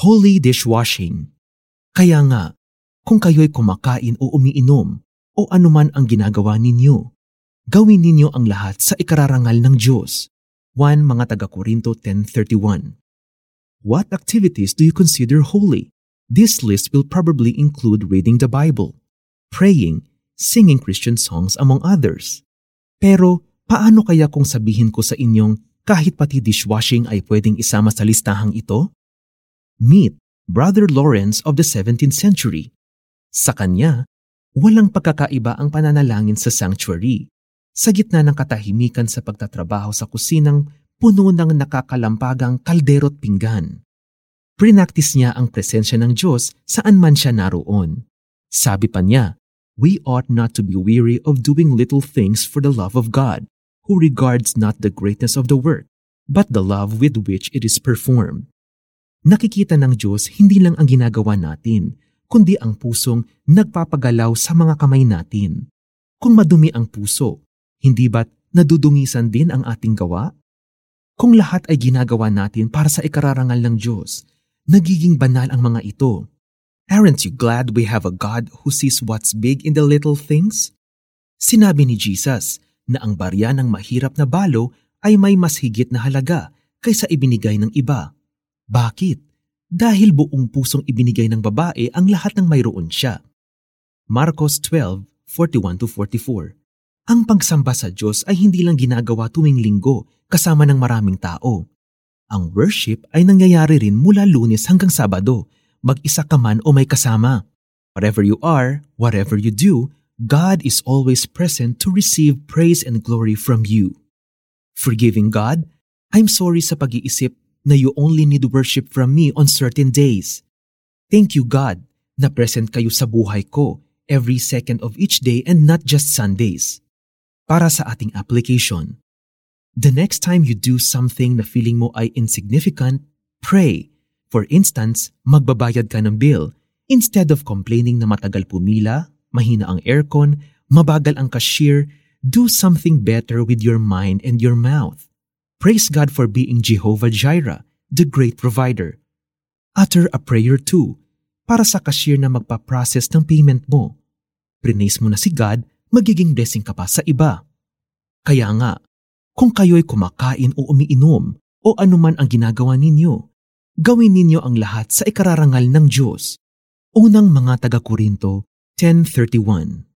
Holy dishwashing. Kaya nga, kung kayo'y kumakain o umiinom o anuman ang ginagawa ninyo, gawin ninyo ang lahat sa ikararangal ng Diyos. 1 mga taga-Korinto 10.31 What activities do you consider holy? This list will probably include reading the Bible, praying, singing Christian songs among others. Pero paano kaya kung sabihin ko sa inyong kahit pati dishwashing ay pwedeng isama sa listahang ito? Meet Brother Lawrence of the 17th century. Sa kanya, walang pagkakaiba ang pananalangin sa sanctuary. Sa gitna ng katahimikan sa pagtatrabaho sa kusinang puno ng nakakalampagang kaldero't pinggan. Prinaktis niya ang presensya ng Diyos saan man siya naroon. Sabi pa niya, we ought not to be weary of doing little things for the love of God, who regards not the greatness of the work, but the love with which it is performed. Nakikita ng Diyos hindi lang ang ginagawa natin, kundi ang pusong nagpapagalaw sa mga kamay natin. Kung madumi ang puso, hindi ba't nadudungisan din ang ating gawa? Kung lahat ay ginagawa natin para sa ikararangal ng Diyos, nagiging banal ang mga ito. Aren't you glad we have a God who sees what's big in the little things? Sinabi ni Jesus na ang barya ng mahirap na balo ay may mas higit na halaga kaysa ibinigay ng iba. Bakit? Dahil buong pusong ibinigay ng babae ang lahat ng mayroon siya. Marcos 12:41-44 Ang pagsamba sa Diyos ay hindi lang ginagawa tuwing linggo kasama ng maraming tao. Ang worship ay nangyayari rin mula lunes hanggang sabado, mag-isa ka man o may kasama. Whatever you are, whatever you do, God is always present to receive praise and glory from you. Forgiving God, I'm sorry sa pag-iisip na you only need worship from me on certain days. Thank you God na present kayo sa buhay ko every second of each day and not just Sundays. Para sa ating application, the next time you do something na feeling mo ay insignificant, pray. For instance, magbabayad ka ng bill. Instead of complaining na matagal pumila, mahina ang aircon, mabagal ang cashier, do something better with your mind and your mouth. Praise God for being Jehovah Jireh, the great provider. Utter a prayer too, para sa cashier na magpa-process ng payment mo. Praise mo na si God, magiging blessing ka pa sa iba. Kaya nga, kung kayo'y kumakain o umiinom o anuman ang ginagawa ninyo, gawin ninyo ang lahat sa ikararangal ng Diyos. Unang mga taga-Korinto 10.31